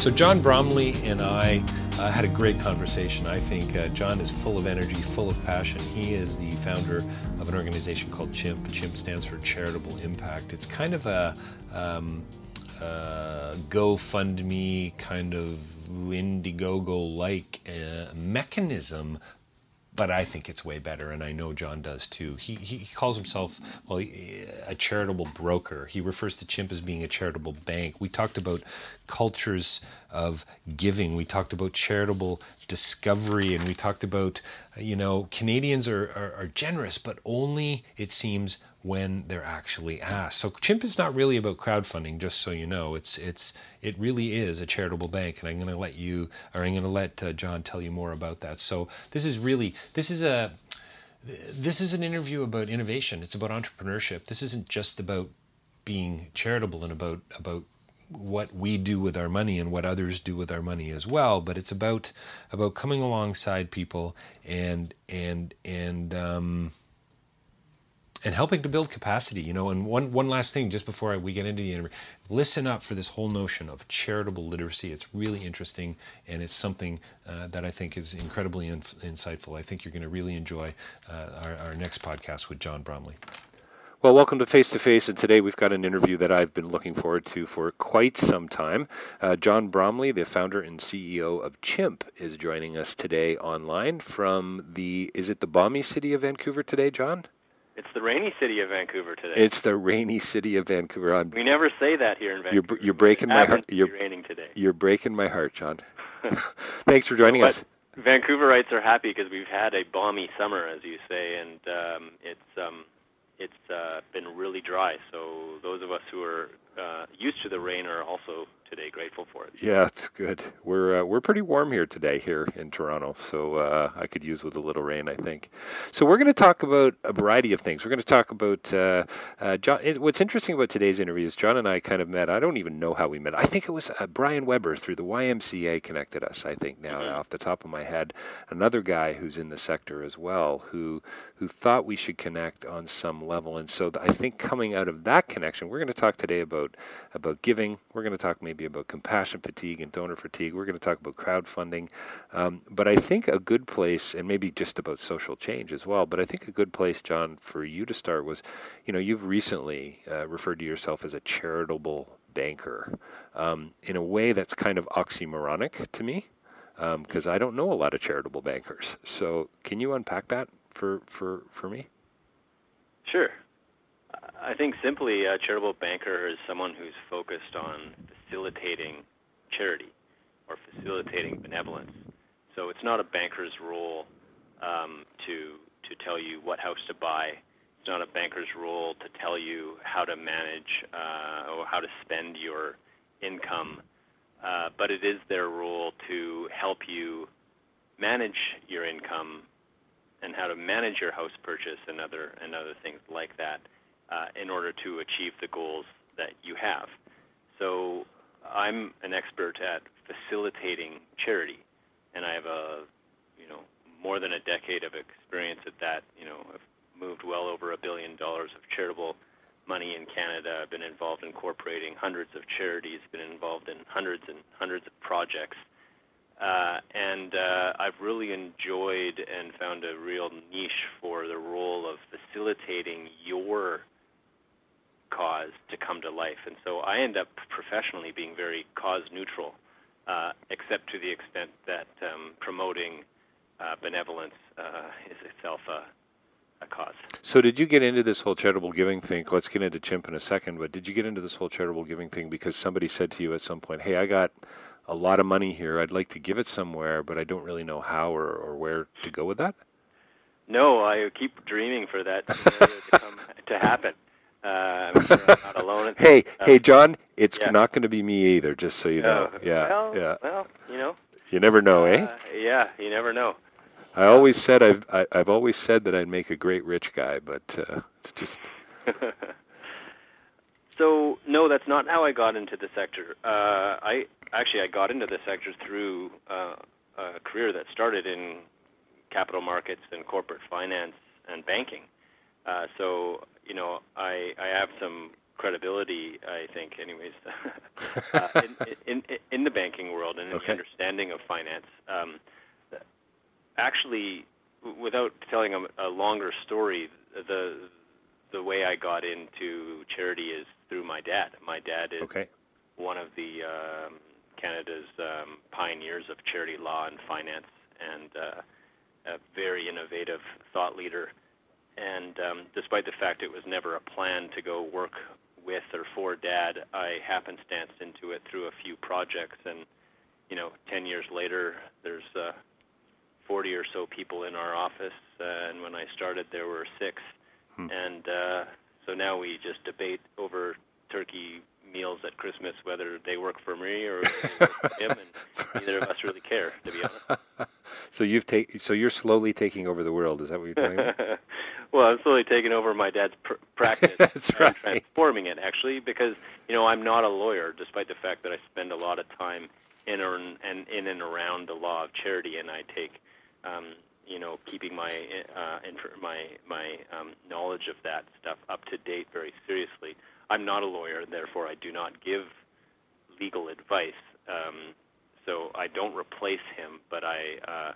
So, John Bromley and I uh, had a great conversation. I think uh, John is full of energy, full of passion. He is the founder of an organization called CHIMP. CHIMP stands for Charitable Impact. It's kind of a um, uh, GoFundMe kind of Indiegogo like uh, mechanism but I think it's way better, and I know John does too. He, he calls himself well a charitable broker. He refers to Chimp as being a charitable bank. We talked about cultures of giving. We talked about charitable discovery, and we talked about you know Canadians are, are, are generous, but only it seems when they're actually asked. So Chimp is not really about crowdfunding, just so you know. It's it's it really is a charitable bank, and I'm going to let you, or I'm going to let uh, John tell you more about that. So this is really this is a this is an interview about innovation. It's about entrepreneurship. This isn't just about being charitable and about about what we do with our money and what others do with our money as well but it's about about coming alongside people and and and um, and helping to build capacity you know and one one last thing just before I, we get into the interview listen up for this whole notion of charitable literacy it's really interesting and it's something uh, that i think is incredibly in, insightful i think you're going to really enjoy uh, our, our next podcast with john bromley well, welcome to Face to Face, and today we've got an interview that I've been looking forward to for quite some time. Uh, John Bromley, the founder and CEO of Chimp, is joining us today online from the, is it the balmy city of Vancouver today, John? It's the rainy city of Vancouver today. It's the rainy city of Vancouver. I'm, we never say that here in Vancouver. You're, you're breaking my heart. You're raining today. You're breaking my heart, John. Thanks for joining us. Vancouverites are happy because we've had a balmy summer, as you say, and um, it's um, it's uh, been really dry. So those of us who are uh, used to the rain are also today. Grateful for it. Yeah, it's good. We're uh, we're pretty warm here today here in Toronto, so uh, I could use with a little rain, I think. So we're going to talk about a variety of things. We're going to talk about uh, uh John. It, what's interesting about today's interview is John and I kind of met. I don't even know how we met. I think it was uh, Brian Weber through the YMCA connected us. I think now mm-hmm. off the top of my head, another guy who's in the sector as well who who thought we should connect on some level. And so I think coming out of that connection, we're going to talk today about about giving. We're going to talk maybe about compassion fatigue and donor fatigue. We're going to talk about crowdfunding. Um, but I think a good place, and maybe just about social change as well, but I think a good place, John, for you to start was, you know, you've recently uh, referred to yourself as a charitable banker um, in a way that's kind of oxymoronic to me because um, I don't know a lot of charitable bankers. So can you unpack that for, for, for me? Sure. I think simply a charitable banker is someone who's focused on facilitating charity or facilitating benevolence. So it's not a banker's role um, to to tell you what house to buy. It's not a banker's role to tell you how to manage uh, or how to spend your income, uh, but it is their role to help you manage your income and how to manage your house purchase and other and other things like that uh, in order to achieve the goals that you have. So I'm an expert at facilitating charity, and I have a you know more than a decade of experience at that. You know, I've moved well over a billion dollars of charitable money in Canada. I've been involved in incorporating hundreds of charities, been involved in hundreds and hundreds of projects. Uh, and uh, I've really enjoyed and found a real niche for the role of facilitating your cause to come to life. And so I end up professionally being very cause neutral, uh, except to the extent that um, promoting uh, benevolence uh, is itself a, a cause. So, did you get into this whole charitable giving thing? Let's get into Chimp in a second, but did you get into this whole charitable giving thing because somebody said to you at some point, "Hey, I got a lot of money here. I'd like to give it somewhere, but I don't really know how or, or where to go with that"? No, I keep dreaming for that to, come, to happen. Uh, I'm sure I'm not alone. hey, uh, hey, John, it's yeah. not going to be me either. Just so you know. Uh, yeah, well, yeah. Well, you know. You never know, eh? Uh, yeah, you never know. I always said I've I, have i have always said that I'd make a great rich guy, but uh, it's just. so no, that's not how I got into the sector. Uh, I actually I got into the sector through uh, a career that started in capital markets and corporate finance and banking. Uh, so you know, I I have some credibility, I think, anyways, uh, in, in, in the banking world and in okay. the understanding of finance. Um, actually, without telling a, a longer story, the the way I got into charity is through my dad. My dad is okay. one of the um, Canada's um, pioneers of charity law and finance, and uh, a very innovative thought leader. And um, despite the fact it was never a plan to go work with or for Dad, I happenstanced into it through a few projects, and you know, ten years later, there's uh, 40 or so people in our office, uh, and when I started, there were six. Hmm. And uh, so now we just debate over turkey meals at Christmas whether they work for me or work for him, and neither of us really care, to be honest. So you've take, so you're slowly taking over the world. Is that what you're telling me? well, I'm slowly taking over my dad's pr- practice That's and right. transforming it, actually, because you know I'm not a lawyer, despite the fact that I spend a lot of time in and in and around the law of charity, and I take um, you know, keeping my uh, inf- my my um, knowledge of that stuff up to date very seriously. I'm not a lawyer, therefore I do not give legal advice. Um, so I don't replace him, but I, uh,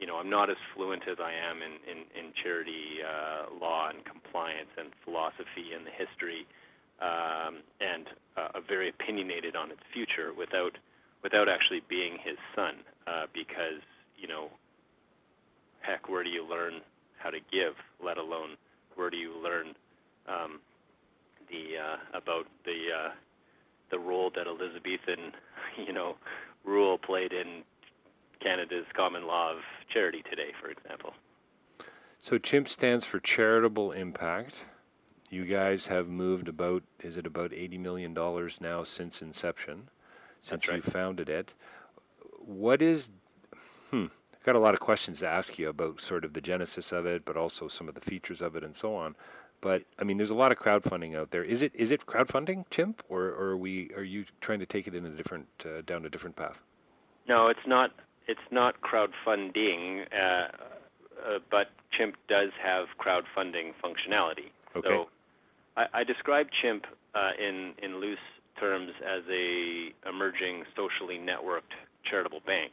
you know, I'm not as fluent as I am in in, in charity uh, law and compliance and philosophy and the history, um, and uh, very opinionated on its future without without actually being his son, uh, because you know heck, where do you learn how to give, let alone where do you learn um, the uh, about the uh, the role that Elizabethan, you know, rule played in Canada's common law of charity today, for example. So CHIMP stands for Charitable Impact. You guys have moved about is it about eighty million dollars now since inception, since right. you founded it. What is hmm I've got a lot of questions to ask you about sort of the genesis of it, but also some of the features of it and so on. But I mean, there's a lot of crowdfunding out there. Is it is it crowdfunding, Chimp, or, or are we are you trying to take it in a different uh, down a different path? No, it's not. It's not crowdfunding, uh, uh, but Chimp does have crowdfunding functionality. Okay. So I, I describe Chimp uh, in in loose terms as a emerging socially networked charitable bank.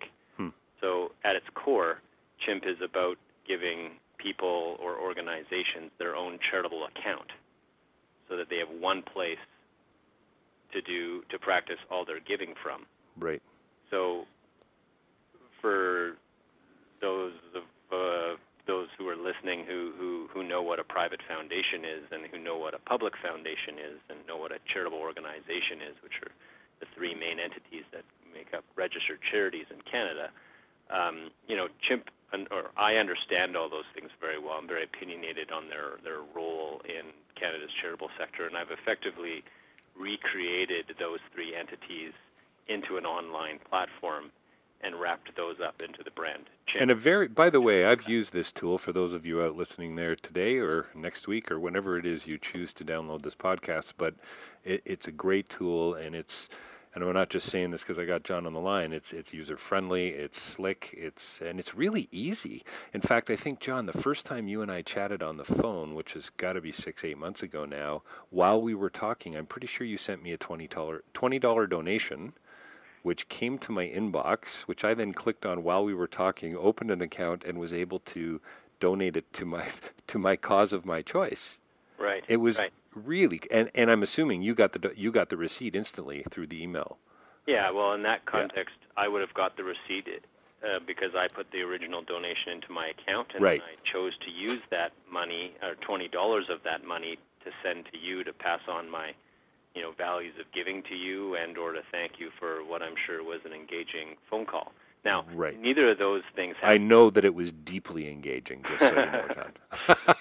So at its core, Chimp is about giving people or organizations their own charitable account so that they have one place to do to practice all their giving from. Right. So for those of uh, those who are listening who, who, who know what a private foundation is and who know what a public foundation is and know what a charitable organization is, which are the three main entities that make up registered charities in Canada, um, you know, Chimp, or I understand all those things very well. I'm very opinionated on their, their role in Canada's charitable sector, and I've effectively recreated those three entities into an online platform and wrapped those up into the brand. Chimp. And a very, by the way, I've used this tool for those of you out listening there today or next week or whenever it is you choose to download this podcast. But it, it's a great tool, and it's, and I'm not just saying this because I got John on the line. It's it's user friendly, it's slick, it's and it's really easy. In fact, I think John, the first time you and I chatted on the phone, which has got to be six eight months ago now, while we were talking, I'm pretty sure you sent me a twenty dollar twenty dollar donation which came to my inbox, which I then clicked on while we were talking, opened an account, and was able to donate it to my to my cause of my choice. Right. It was right. really, and, and I'm assuming you got the you got the receipt instantly through the email. Yeah. Well, in that context, yeah. I would have got the receipt uh, because I put the original donation into my account, and right. I chose to use that money or twenty dollars of that money to send to you to pass on my you know values of giving to you and or to thank you for what I'm sure was an engaging phone call. Now, right. neither of those things. happened. I know that it was deeply engaging. Just so you know,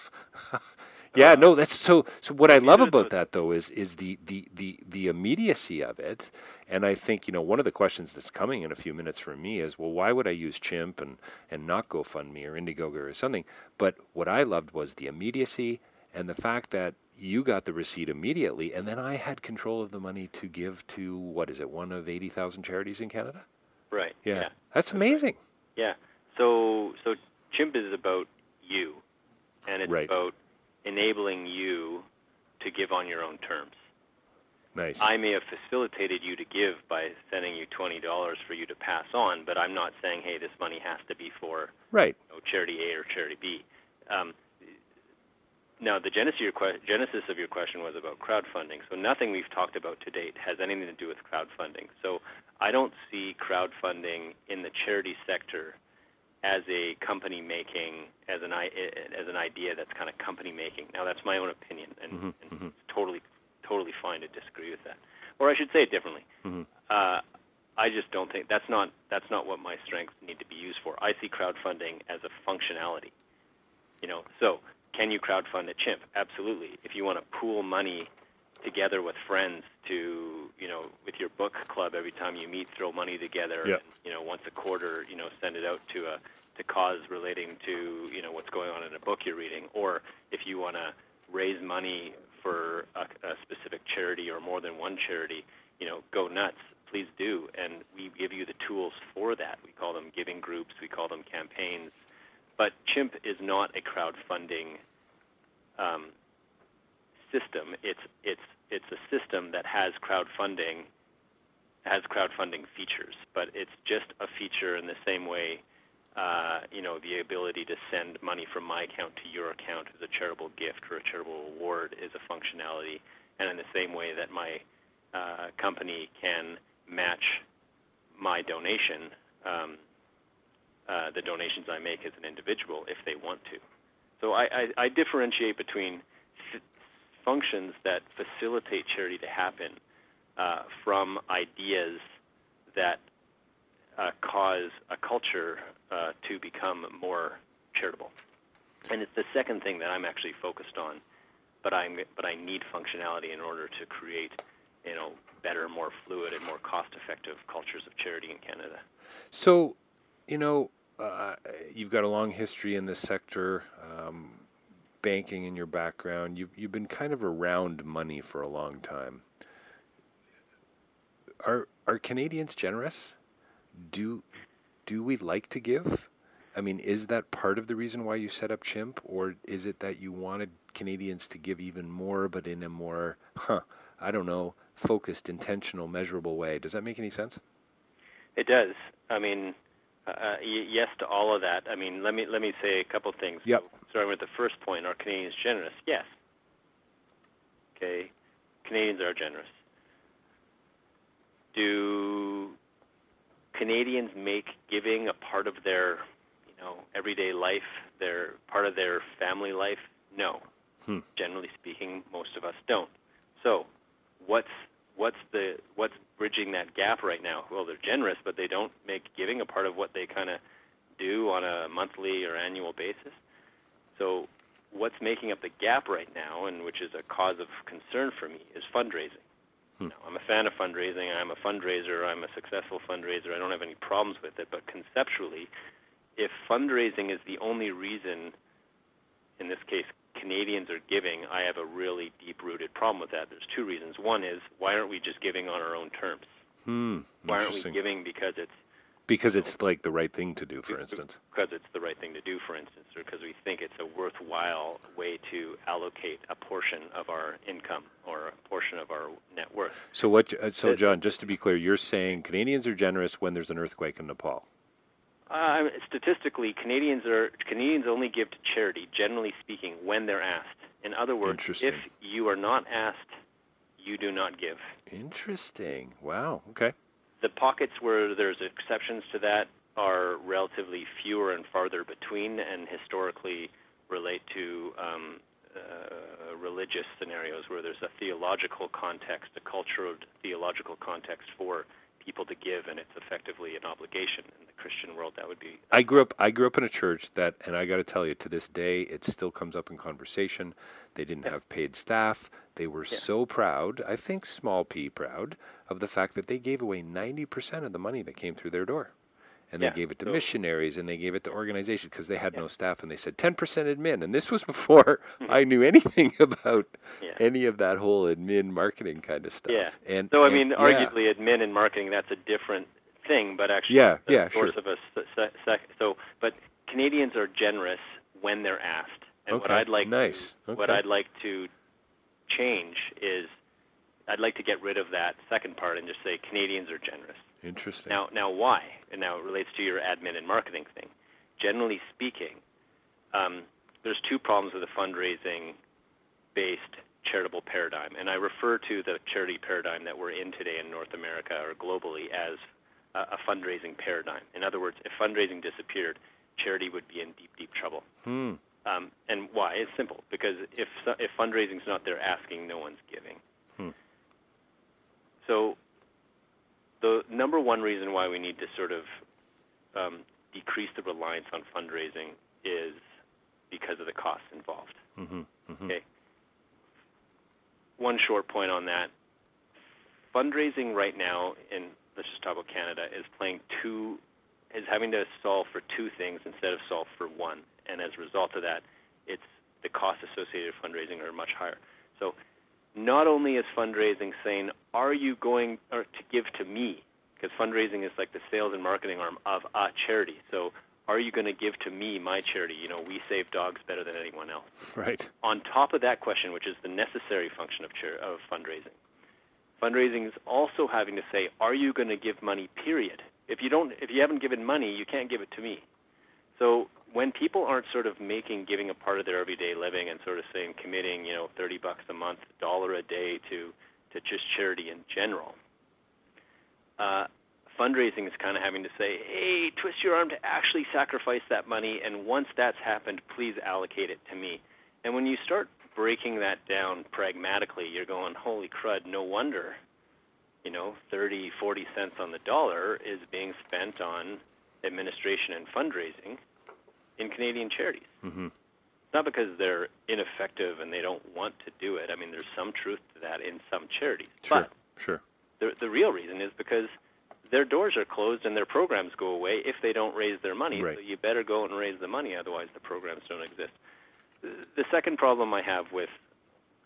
yeah, no, that's so. So what I love about that though is is the the the the immediacy of it, and I think you know one of the questions that's coming in a few minutes for me is, well, why would I use Chimp and and not GoFundMe or Indiegogo or something? But what I loved was the immediacy and the fact that you got the receipt immediately, and then I had control of the money to give to what is it, one of eighty thousand charities in Canada? Right. Yeah, yeah. that's amazing. Yeah. So so Chimp is about you, and it's right. about enabling you to give on your own terms. Nice. I may have facilitated you to give by sending you twenty dollars for you to pass on, but I'm not saying, hey, this money has to be for right. You know, charity A or charity B. Um, now, the genesis of, your que- genesis of your question was about crowdfunding. So nothing we've talked about to date has anything to do with crowdfunding. So I don't see crowdfunding in the charity sector as a company making, as an as an idea that's kind of company making. Now, that's my own opinion, and, mm-hmm, and mm-hmm. it's totally totally fine to disagree with that. Or I should say it differently. Mm-hmm. Uh, I just don't think that's not that's not what my strengths need to be used for. I see crowdfunding as a functionality. You know, so can you crowdfund a chimp? Absolutely. If you want to pool money together with friends to, you know, with your book club every time you meet, throw money together, yeah. and, you know, once a quarter, you know, send it out to a to cause relating to, you know, what's going on in a book you're reading, or if you want to raise money for a, a specific charity or more than one charity, you know, go nuts. Please do, and we give you the tools for that. We call them giving groups. We call them campaigns but Chimp is not a crowdfunding um, system. It's it's it's a system that has crowdfunding has crowdfunding features, but it's just a feature in the same way. Uh, you know, the ability to send money from my account to your account as a charitable gift or a charitable award is a functionality, and in the same way that my uh, company can match my donation um, uh, the donations I make as an individual if they want to. So I, I, I differentiate between f- functions that facilitate charity to happen uh, from ideas that uh, cause a culture uh, to become more charitable. And it's the second thing that I'm actually focused on, but I'm but I need functionality in order to create, you know, better, more fluid, and more cost-effective cultures of charity in Canada. So, you know, uh, you've got a long history in this sector, um, banking in your background. You've you've been kind of around money for a long time. Are are Canadians generous? Do do we like to give? I mean, is that part of the reason why you set up Chimp, or is it that you wanted Canadians to give even more, but in a more, huh, I don't know, focused, intentional, measurable way? Does that make any sense? It does. I mean, uh, y- yes to all of that. I mean, let me let me say a couple things. Yep. So, starting with the first point, are Canadians generous? Yes. Okay, Canadians are generous. Do Canadians make giving a part of their, you know, everyday life, their part of their family life? No. Hmm. Generally speaking, most of us don't. So, what's what's the what's bridging that gap right now? Well, they're generous, but they don't make giving a part of what they kind of do on a monthly or annual basis. So, what's making up the gap right now, and which is a cause of concern for me, is fundraising. Hmm. Now, I'm a fan of fundraising. I'm a fundraiser. I'm a successful fundraiser. I don't have any problems with it. But conceptually, if fundraising is the only reason, in this case, Canadians are giving, I have a really deep-rooted problem with that. There's two reasons. One is why aren't we just giving on our own terms? Hmm, why aren't we giving because it's because it's like the right thing to do, for instance. Because it's the right thing to do, for instance, or because we think it's a worthwhile way to allocate a portion of our income or a portion of our net worth. So what? Uh, so John, just to be clear, you're saying Canadians are generous when there's an earthquake in Nepal. Uh, statistically, Canadians are Canadians only give to charity, generally speaking, when they're asked. In other words, if you are not asked, you do not give. Interesting. Wow. Okay. The pockets where there's exceptions to that are relatively fewer and farther between, and historically relate to um, uh, religious scenarios where there's a theological context, a cultural theological context for people to give, and it's effectively an obligation. In the Christian world, that would be. I grew up. I grew up in a church that, and I got to tell you, to this day, it still comes up in conversation. They didn't yeah. have paid staff. They were yeah. so proud. I think small p proud of the fact that they gave away ninety percent of the money that came through their door and yeah. they gave it to so, missionaries and they gave it to organizations because they had yeah. no staff and they said 10% admin and this was before mm-hmm. i knew anything about yeah. any of that whole admin marketing kind of stuff yeah and so i mean arguably admin and marketing that's a different thing but actually yeah yeah source sure. of a sec- so but canadians are generous when they're asked and okay. what i'd like nice. to, okay. what i'd like to change is I'd like to get rid of that second part and just say Canadians are generous. Interesting. Now, now why? And now it relates to your admin and marketing thing. Generally speaking, um, there's two problems with the fundraising-based charitable paradigm, and I refer to the charity paradigm that we're in today in North America or globally as a, a fundraising paradigm. In other words, if fundraising disappeared, charity would be in deep, deep trouble. Hmm. Um, and why? It's simple because if if fundraising's not there asking, no one's giving. So the number one reason why we need to sort of um, decrease the reliance on fundraising is because of the costs involved. Mm-hmm, mm-hmm. Okay. One short point on that: fundraising right now in let's just talk about Canada is playing two is having to solve for two things instead of solve for one, and as a result of that, it's the costs associated with fundraising are much higher. So not only is fundraising saying, are you going to give to me? Because fundraising is like the sales and marketing arm of a charity. So are you going to give to me, my charity? You know, we save dogs better than anyone else. Right. On top of that question, which is the necessary function of, char- of fundraising, fundraising is also having to say, are you going to give money? Period. If you don't, if you haven't given money, you can't give it to me. So when people aren't sort of making giving a part of their everyday living and sort of saying committing, you know, 30 bucks a month, dollar a day to to just charity in general, uh, fundraising is kind of having to say, hey, twist your arm to actually sacrifice that money, and once that's happened, please allocate it to me. And when you start breaking that down pragmatically, you're going, holy crud, no wonder, you know, 30, 40 cents on the dollar is being spent on administration and fundraising in Canadian charities. Mm-hmm. It's not because they're ineffective and they don't want to do it. I mean, there's some truth to that in some charities. Sure, but sure. The, the real reason is because their doors are closed and their programs go away if they don't raise their money. Right. So you better go and raise the money, otherwise the programs don't exist. The second problem I have with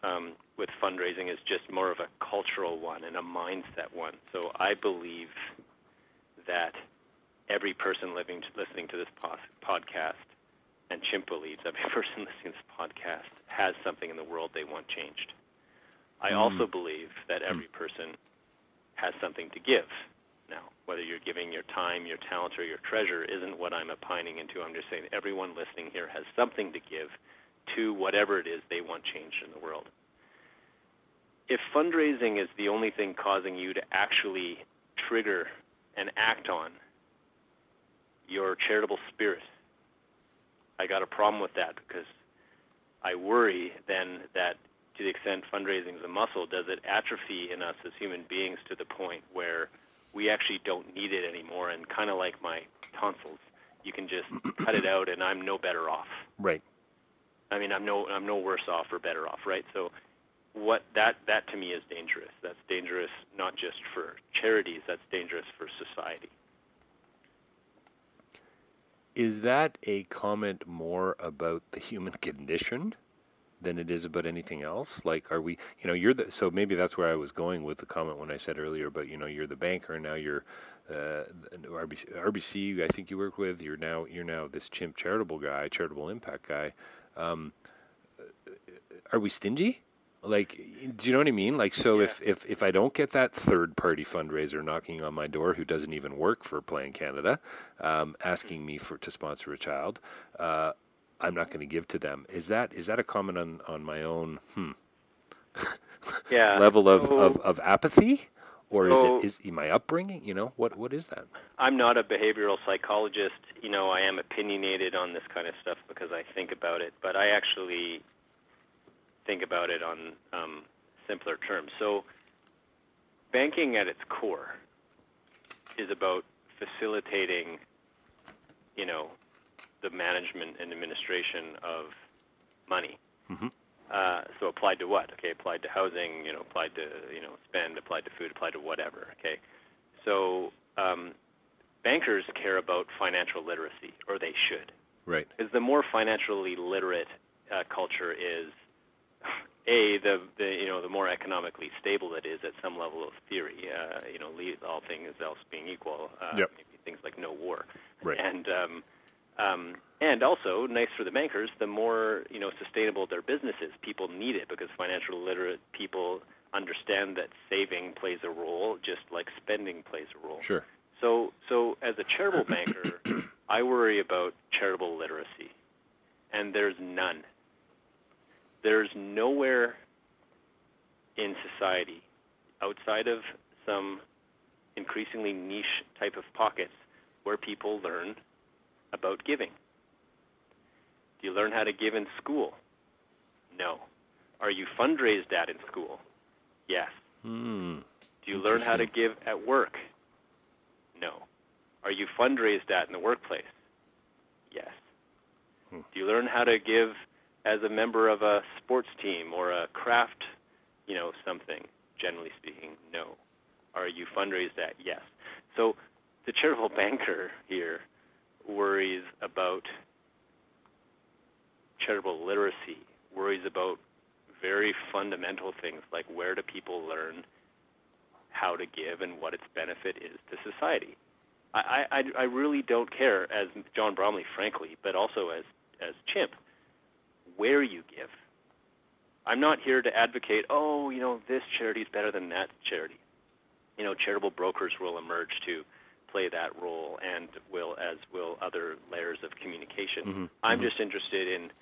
um, with fundraising is just more of a cultural one and a mindset one. So I believe that every person living, listening to this podcast, and Chimp believes every person listening to this podcast has something in the world they want changed. I mm. also believe that every person has something to give. Now, whether you're giving your time, your talent, or your treasure isn't what I'm opining into. I'm just saying everyone listening here has something to give to whatever it is they want changed in the world. If fundraising is the only thing causing you to actually trigger and act on your charitable spirit. I got a problem with that because I worry then that to the extent fundraising is a muscle, does it atrophy in us as human beings to the point where we actually don't need it anymore? And kind of like my tonsils, you can just cut it out, and I'm no better off. Right. I mean, I'm no I'm no worse off or better off, right? So what that that to me is dangerous. That's dangerous not just for charities. That's dangerous for society. Is that a comment more about the human condition than it is about anything else? Like, are we, you know, you're the, so maybe that's where I was going with the comment when I said earlier about, you know, you're the banker and now you're uh, RBC, RBC, I think you work with, you're now, you're now this chimp charitable guy, charitable impact guy. Um, are we stingy? Like, do you know what I mean? Like, so Yeah. if, if, if I don't get that third party fundraiser knocking on my door who doesn't even work for Plan Canada, um, asking me for to sponsor a child, uh, I'm not going to give to them. Is that is that a comment on, on my own hmm, Yeah. level of, so of, of apathy, or is so- it is my upbringing? You know what what is that? I'm not a behavioral psychologist. You know, I am opinionated on this kind of stuff because I think about it, but I actually think about it on um, simpler terms. So, banking at its core is about facilitating, you know, the management and administration of money. Uh, so applied to what? Okay, applied to housing, you know, applied to you know spend, applied to food, applied to whatever. Okay, so um, bankers care about financial literacy, or they should, Right. because the more financially literate uh, culture is, a the, the you know the more economically stable it is at some level of theory. Uh, you know, le- all things else being equal, uh, Yep. maybe things like no war, Right. and um, um, and also nice for the bankers. The more you know sustainable their business is, people need it because financial literate people understand that saving plays a role, just like spending plays a role. Sure. So, so as a charitable banker, I worry about charitable literacy, and there's none. There's nowhere in society outside of some increasingly niche type of pockets where people learn about giving. Do you learn how to give in school? No. Are you fundraised at in school? Yes. Hmm. Do you learn how to give at work? No. Are you fundraised at in the workplace? Yes. Do you learn how to give as a member of a sports team or a craft, you know, something? Generally speaking, no. Are you fundraised at? Yes. So the charitable banker here worries about charitable literacy, worries about very fundamental things like where do people learn how to give and what its benefit is to society. I, I, I really don't care, as John Bromley, frankly, but also as, as Chimp, where you give. I'm not here to advocate, oh, you know, this charity is better than that charity. You know, charitable brokers will emerge to play that role, and will as will other layers of communication. Mm-hmm. I'm mm-hmm. just interested in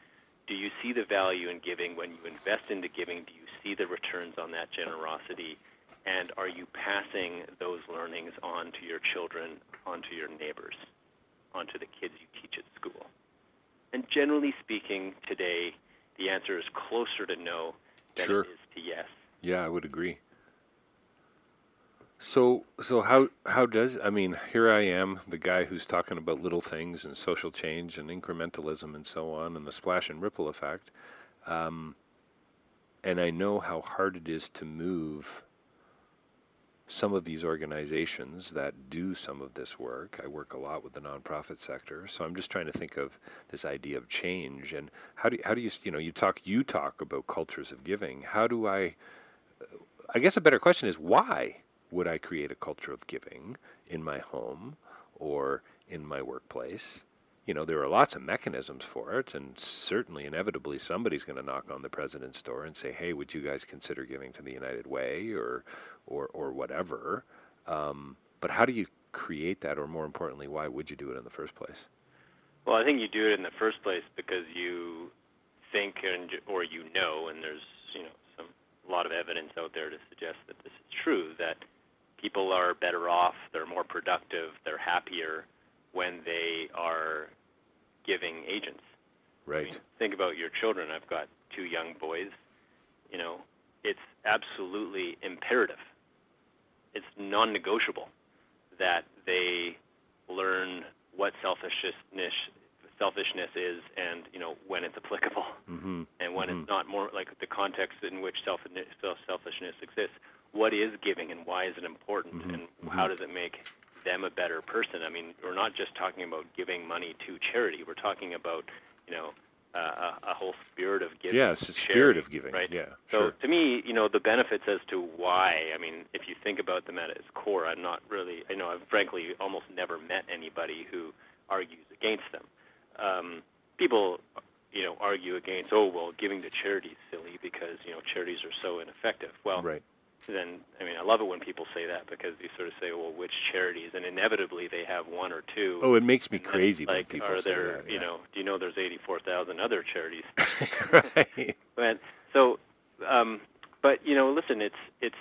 do you see the value in giving when you invest into giving? Do you see the returns on that generosity? And are you passing those learnings on to your children, onto your neighbors, onto the kids you teach at school? And generally speaking, today, the answer is closer to no than Sure. it is to yes. Yeah, I would agree. So, so how how does I mean? Here I am, the guy who's talking about little things and social change and incrementalism and so on, and the splash and ripple effect. Um, and I know how hard it is to move some of these organizations that do some of this work. I work a lot with the nonprofit sector, so I'm just trying to think of this idea of change and how do you, how do you you know you talk you talk about cultures of giving. How do I I guess a better question is why would I create a culture of giving in my home or in my workplace? You know, there are lots of mechanisms for it, and certainly, inevitably, somebody's going to knock on the president's door and say, "Hey, would you guys consider giving to the United Way or, or, or whatever?" Um, but how do you create that, or more importantly, why would you do it in the first place? Well, I think you do it in the first place because you think and or you know, and there's you know some a lot of evidence out there to suggest that this is true. That people are better off, they're more productive, they're happier when they are giving agents. I Right. mean, think about your children. I've got two young boys. You know, it's absolutely imperative. It's non-negotiable that they learn what selfishness selfishness is and you know when it's applicable mm-hmm. and when mm-hmm. it's not more like the context in which self selfishness exists what is giving and why is it important mm-hmm. and mm-hmm. how does it make them a better person i mean we're not just talking about giving money to charity we're talking about you know uh, a, a whole spirit of giving yes it's spirit of giving right yeah so sure. to me you know the benefits as to why i mean if you think about them at its core i'm not really i know i've frankly almost never met anybody who argues against them um, people, you know, argue against, oh, well, giving to charity is silly because you know charities are so ineffective. Well, right. Then I mean, I love it when people say that because you sort of say, well, which charities, and inevitably they have one or two. Oh, it makes me And then crazy like, when people are say there, that. you know, do you know there's 84,000 other charities? right. But so, um, but you know, listen, it's it's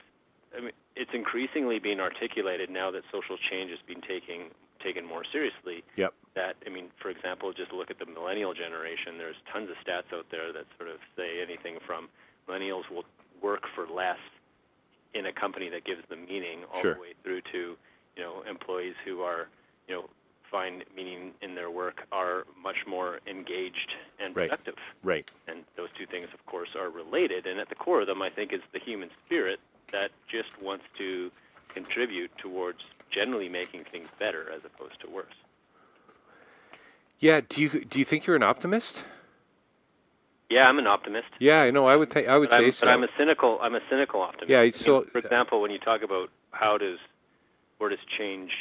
I mean, it's increasingly being articulated now that social change is being taken taken more seriously. Yep. That I mean, for example, just look at the millennial generation. There's tons of stats out there that sort of say anything from millennials will work for less in a company that gives them meaning, all Sure. the way through to you know employees who are you know find meaning in their work are much more engaged and productive. Right. Right. and those two things, of course, are related. And at the core of them, I think, is the human spirit that just wants to contribute towards generally making things better as opposed to worse. Yeah. Do you do you think you're an optimist? Yeah, I'm an optimist. Yeah, I know. I would think I would but say I'm, so. But I'm a cynical. I'm a cynical optimist. Yeah, I mean, so- for example, when you talk about how does where does change,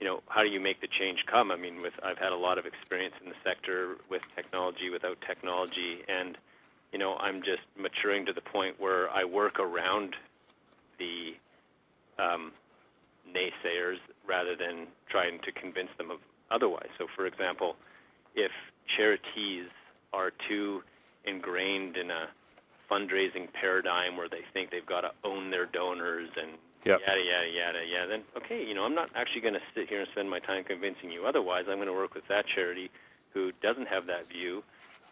you know, how do you make the change come? I mean, with I've had a lot of experience in the sector with technology, without technology, and you know, I'm just maturing to the point where I work around the um, naysayers rather than trying to convince them of otherwise. So, for example, if charities are too ingrained in a fundraising paradigm where they think they've got to own their donors and Yep. yada yada yada, yeah, then okay, you know, I'm not actually going to sit here and spend my time convincing you otherwise. I'm going to work with that charity who doesn't have that view,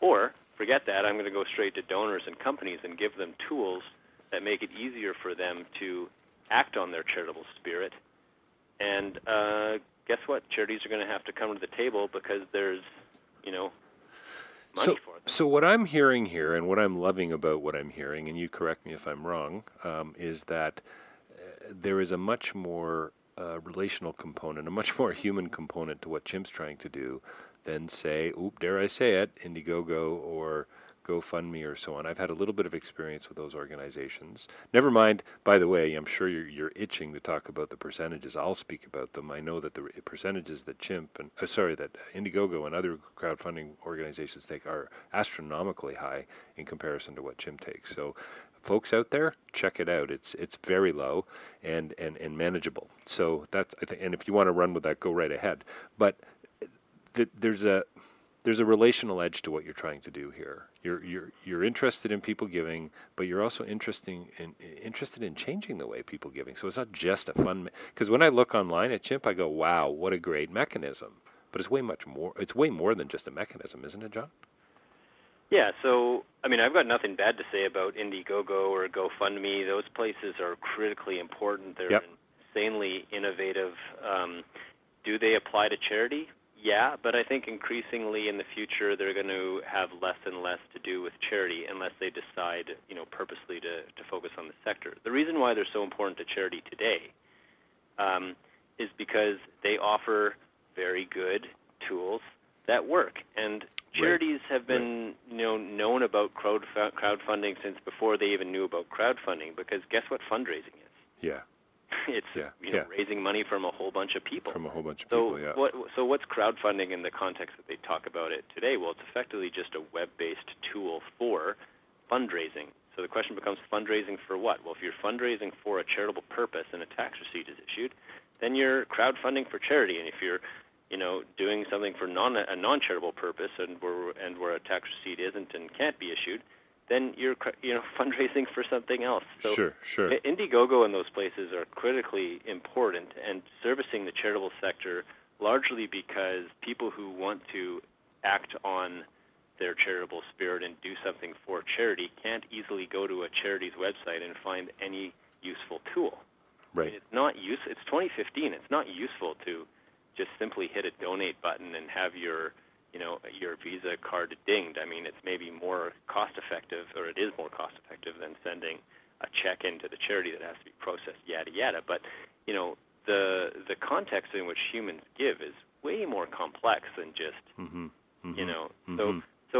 or forget that. I'm going to go straight to donors and companies and give them tools that make it easier for them to act on their charitable spirit. And uh, guess what? Charities are going to have to come to the table because there's, you know, money so, for them. so what I'm hearing here, and what I'm loving about what I'm hearing, and you correct me if I'm wrong, um, is that uh, there is a much more uh, relational component, a much more human component to what Chimp's trying to do than say, oop, dare I say it, Indiegogo or GoFundMe or so on. I've had a little bit of experience with those organizations. Never mind, by the way, I'm sure you're, you're itching to talk about the percentages. I'll speak about them. I know that the percentages that Chimp and uh, sorry that Indiegogo and other crowdfunding organizations take are astronomically high in comparison to what Chimp takes. So, folks out there, check it out. It's it's very low and and, and manageable. So that's I think. And if you want to run with that, go right ahead. But th- there's a there's a relational edge to what you're trying to do here. You're you're you're interested in people giving, but you're also interesting in interested in changing the way people giving. So it's not just a fun. Because when I look online at Chimp, I go, "Wow, what a great mechanism!" But it's way much more. It's way more than just a mechanism, isn't it, John? Yeah, so I mean, I've got nothing bad to say about Indiegogo or GoFundMe. Those places are critically important. They're Yep. insanely innovative. Um, do they apply to charity? Yeah, but I think increasingly in the future they're going to have less and less to do with charity unless they decide, you know, purposely to, to focus on the sector. The reason why they're so important to charity today um, is because they offer very good tools that work. And charities have been, you know, known about crowd crowdfunding since before they even knew about crowdfunding. Because guess what fundraising is? Yeah, it's Yeah, you know yeah. raising money from a whole bunch of people. from a whole bunch of So people. Yeah. what? So what's crowdfunding in the context that they talk about it today? Well, it's effectively just a web-based tool for fundraising. So the question becomes fundraising for what? Well, if you're fundraising for a charitable purpose and a tax receipt is issued, then you're crowdfunding for charity. And if you're you know, doing something for non a non-charitable purpose and where and where a tax receipt isn't and can't be issued, then you're you know fundraising for something else. So sure, sure. Indiegogo and those places are critically important and servicing the charitable sector largely because people who want to act on their charitable spirit and do something for charity can't easily go to a charity's website and find any useful tool. I mean, right. it's not use. It's 2015. It's not useful to just simply hit a donate button and have your you know, your Visa card dinged. I mean, it's maybe more cost effective, or it is more cost effective than sending a check into the charity that has to be processed, yada yada. But you know, the the context in which humans give is way more complex than just Mm-hmm. Mm-hmm. you know. Mhm. So so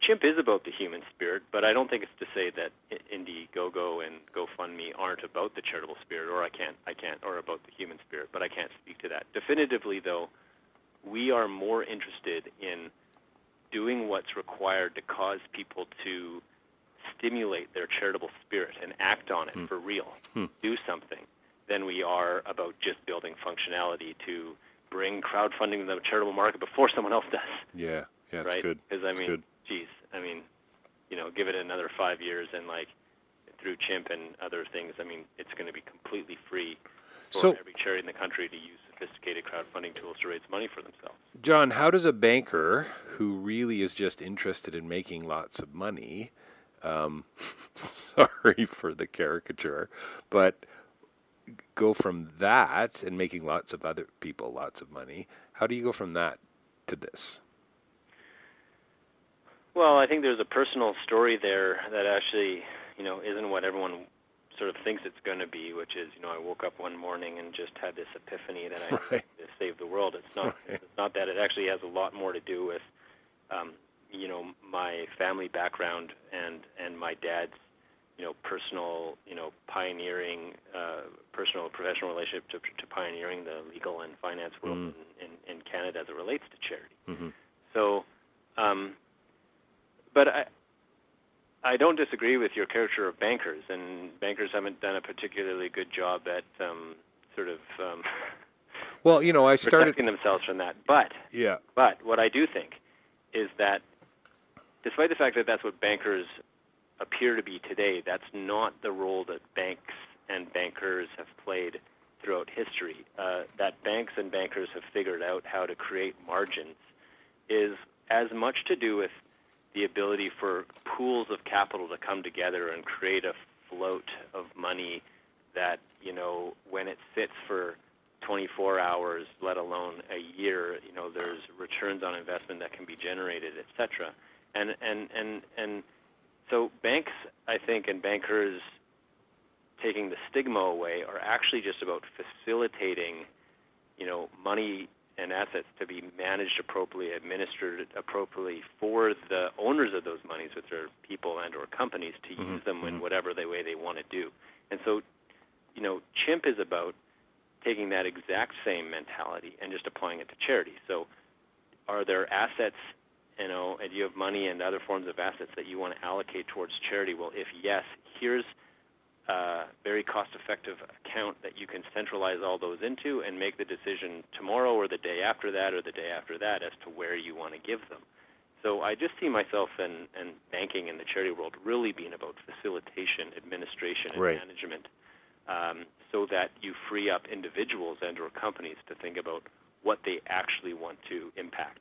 Chimp is about the human spirit, but I don't think it's to say that Indiegogo and GoFundMe aren't about the charitable spirit, or I can't I can't or about the human spirit, but I can't speak to that definitively. Though we are more interested in doing what's required to cause people to stimulate their charitable spirit and act on it Hmm. for real, Hmm. do something, than we are about just building functionality to bring crowdfunding to the charitable market before someone else does. Yeah, yeah, that's right? good. Because I mean, good. geez, I mean, you know, give it another five years and like through Chimp and other things, I mean, it's going to be completely free for So- every charity in the country to use sophisticated crowdfunding tools to raise money for themselves. John, how does a banker who really is just interested in making lots of money, um, sorry for the caricature, but go from that and making lots of other people lots of money? How do you go from that to this? Well, I think there's a personal story there that actually, you know, isn't what everyone sort of thinks it's going to be, which is, you know, I woke up one morning and just had this epiphany that I Right. to save the world. It's not. Right. It's not that. It actually has a lot more to do with, um, you know, my family background and and my dad's, you know, personal, you know, pioneering, uh, personal professional relationship to, to pioneering the legal and finance world Mm. in, in, in Canada as it relates to charity. Mm-hmm. So, um, but I, I don't disagree with your caricature of bankers, and bankers haven't done a particularly good job at um, sort of um, Well, you know, I started. protecting themselves from that. But, Yeah. but what I do think is that, despite the fact that that's what bankers appear to be today, that's not the role that banks and bankers have played throughout history. Uh, that banks and bankers have figured out how to create margins is as much to do with the ability for pools of capital to come together and create a float of money that, you know, when it sits for 24 hours, let alone a year, you know, there's returns on investment that can be generated, et cetera. And, and, and, and so banks, I think, and bankers taking the stigma away are actually just about facilitating, you know, money and assets to be managed appropriately, administered appropriately for the owners of those monies, which are people and or companies, to Mhm, use them in mhm. whatever the way they want to do. And so, you know, Chimp is about taking that exact same mentality and just applying it to charity. So, are there assets, you know, and you have money and other forms of assets that you want to allocate towards charity? Well, if yes, here's a very cost-effective account that you can centralize all those into and make the decision tomorrow or the day after that or the day after that as to where you want to give them. So I just see myself and, and banking in the charity world really being about facilitation, administration, and Right. management, um, so that you free up individuals and/or companies to think about what they actually want to impact.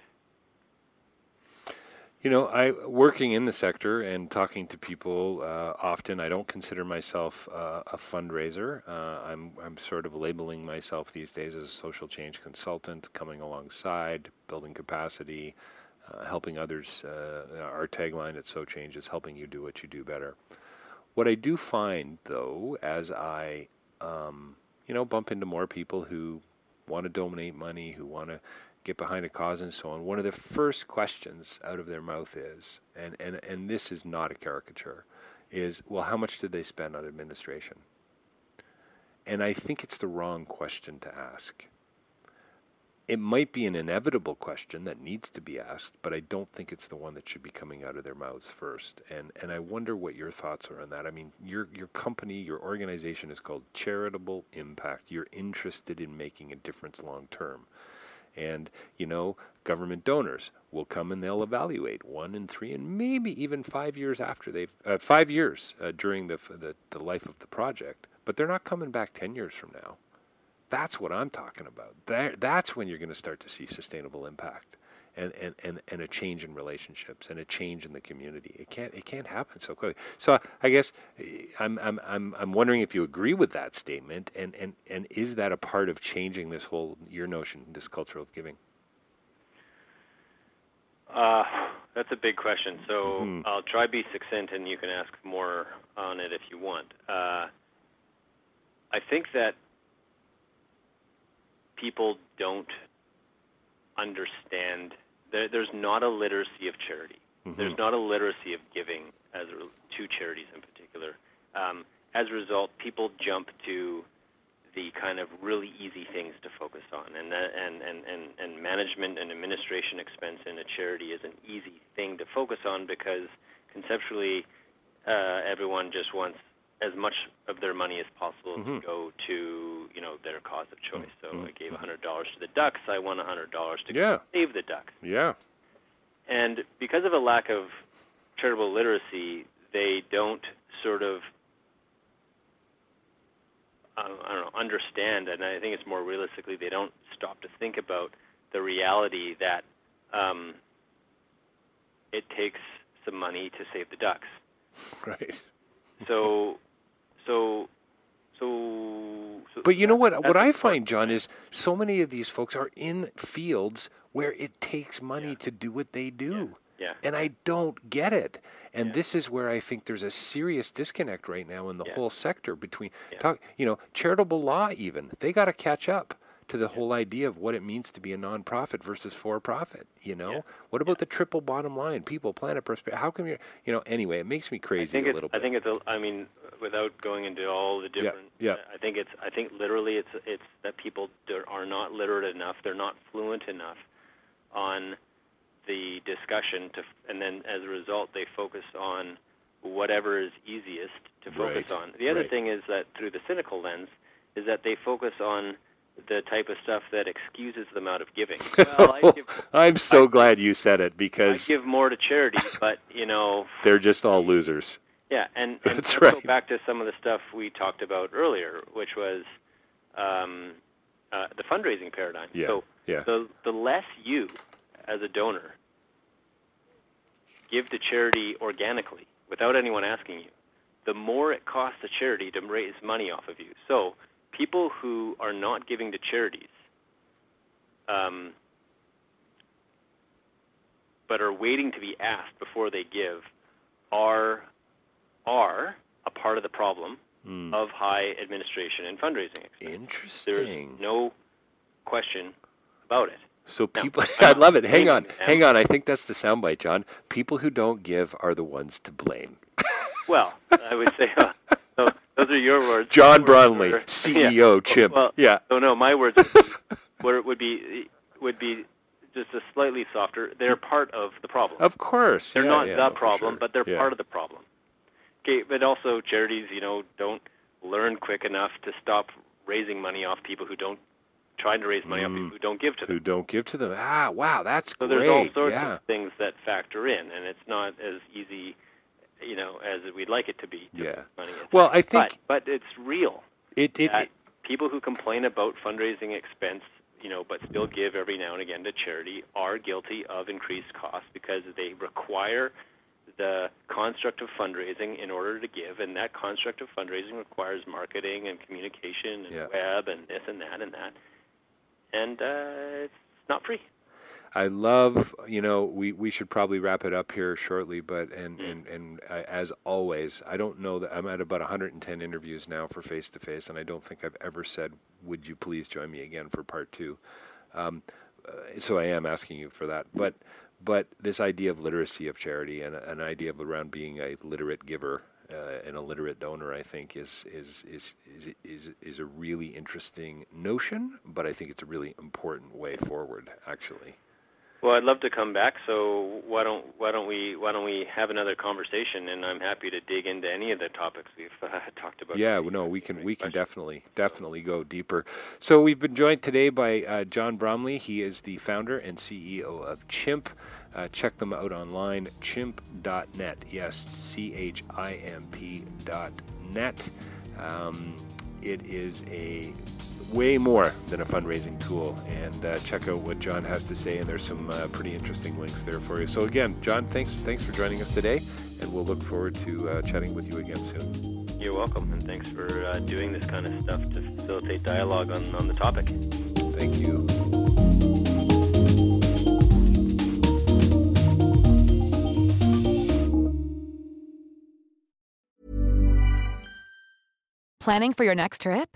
You know, I working in the sector and talking to people uh, often. I don't consider myself uh, a fundraiser. Uh, I'm I'm sort of labeling myself these days as a social change consultant, coming alongside, building capacity, uh, helping others. Uh, our tagline at So Change is helping you do what you do better. What I do find, though, as I um, you know bump into more people who want to donate money, who want to get behind a cause and so on, one of the first questions out of their mouth is, and, and, and this is not a caricature, is, well, how much did they spend on administration? And I think it's the wrong question to ask. It might be an inevitable question that needs to be asked, but I don't think it's the one that should be coming out of their mouths first. And and I wonder what your thoughts are on that. I mean, your your company, your organization is called Charitable Impact. You're interested in making a difference long term. And, you know, government donors will come and they'll evaluate one and three and maybe even five years after they've, uh, five years uh, during the, the, the life of the project. But they're not coming back 10 years from now. That's what I'm talking about. That, that's when you're going to start to see sustainable impact and, and, and, and a change in relationships and a change in the community. It can't, it can't happen so quickly. So I guess eh, I'm, I'm, I'm, I'm wondering if you agree with that statement and, and, and is that a part of changing this whole, your notion, this culture of giving? Uh, that's a big question. So Mhm. I'll try to be succinct, and you can ask more on it if you want. Uh, I think that people don't understand. There, there's not a literacy of charity. There's not a literacy of giving as to charities in particular. Um, as a result, people jump to the kind of really easy things to focus on, and that, and, and, and, and management and administration expense in a charity is an easy thing to focus on because conceptually, uh, everyone just wants as much of their money as possible to go to you know their cause of choice. So I gave hundred dollars to the Ducks. I want hundred dollars to Yeah. save the Ducks. Yeah. And because of a lack of charitable literacy, they don't sort of, I don't know, understand, and I think it's more realistically, they don't stop to think about the reality that um, it takes some money to save the ducks. Right. So, so, so. so But you know what? What I find, John, is so many of these folks are in fields where it takes money Yeah. to do what they do. Yeah. And I don't get it. And Yeah. this is where I think there's a serious disconnect right now in the Yeah. whole sector between Yeah. talk, you know, charitable law even. They got to catch up to the whole idea of what it means to be a nonprofit versus for profit, you know? Yeah. What about the triple bottom line? People, planet, prosperity. How come you're, you know, anyway, it makes me I crazy think a little I think it's. A, I mean, without going into all the different. yeah. I think it's. I think literally, it's. It's that people are not literate enough. They're not fluent enough on the discussion to, and then as a result, they focus on whatever is easiest to focus Right, on. The other right. thing is that through the cynical lens, is that they focus on the type of stuff that excuses them out of giving. Well, I give, I'm so I- glad you said it because I give more to charity, but you know, they're just all losers. yeah, and, and That's let's right. go back to some of the stuff we talked about earlier, which was um, uh, the fundraising paradigm. Yeah, So yeah. the the less you, as a donor, give to charity organically without anyone asking you, the more it costs the charity to raise money off of you. So people who are not giving to charities, um, but are waiting to be asked before they give, are are a part of the problem Hmm. of high administration and fundraising expense. There's Interesting. no question about it. So people, I'm I love it. Hang on, hang on. I think that's the soundbite, John. People who don't give are the ones to blame. Well, I would say uh, those are your words. John My words Bromley, were- CEO, yeah. Chimp. Well, Yeah. Oh no, my words would be, would be would be just a slightly softer. They're part of the problem. Of course. They're Yeah, not yeah, the no, problem, sure. but they're part of the problem. Okay, but also charities, you know, don't learn quick enough to stop raising money off people who don't trying to raise money off people who don't give to them. Who don't give to them. Ah, wow, that's So great. there's all sorts of things that factor in, and it's not as easy, you know, as we'd like it to be. To Yeah. money. Well, I think but, but it's real it, it, it people who complain about fundraising expense, you know, but still give every now and again to charity are guilty of increased costs because they require the construct of fundraising in order to give, and that construct of fundraising requires marketing and communication and Yeah. web and this and that and that, and uh, it's not free. I love, you know, we, we should probably wrap it up here shortly, but and Mm. and and uh, as always, I don't know that I'm at about 110 interviews now for face to face, and I don't think I've ever said, "Would you please join me again for part two? Um, uh, so I am asking you for that, but but this idea of literacy of charity and an idea of around being a literate giver uh, and a literate donor, I think is is, is is is is a really interesting notion, but I think it's a really important way forward, actually. Well, I'd love to come back. So why don't why don't we why don't we have another conversation? And I'm happy to dig into any of the topics we've uh, talked about. Yeah, well, no, we can we can definitely definitely go deeper. So we've been joined today by uh, John Bromley. He is the founder and CEO of Chimp. Uh, check them out online, chimp.net. Yes, C H I M P dot net. Um, it is a way more than a fundraising tool. And uh, check out what John has to say. And there's some uh, pretty interesting links there for you. So again, John, thanks thanks for joining us today, and we'll look forward to uh, chatting with you again soon. You're welcome, and thanks for uh, doing this kind of stuff to facilitate dialogue on, on the topic. Thank you. Planning for your next trip?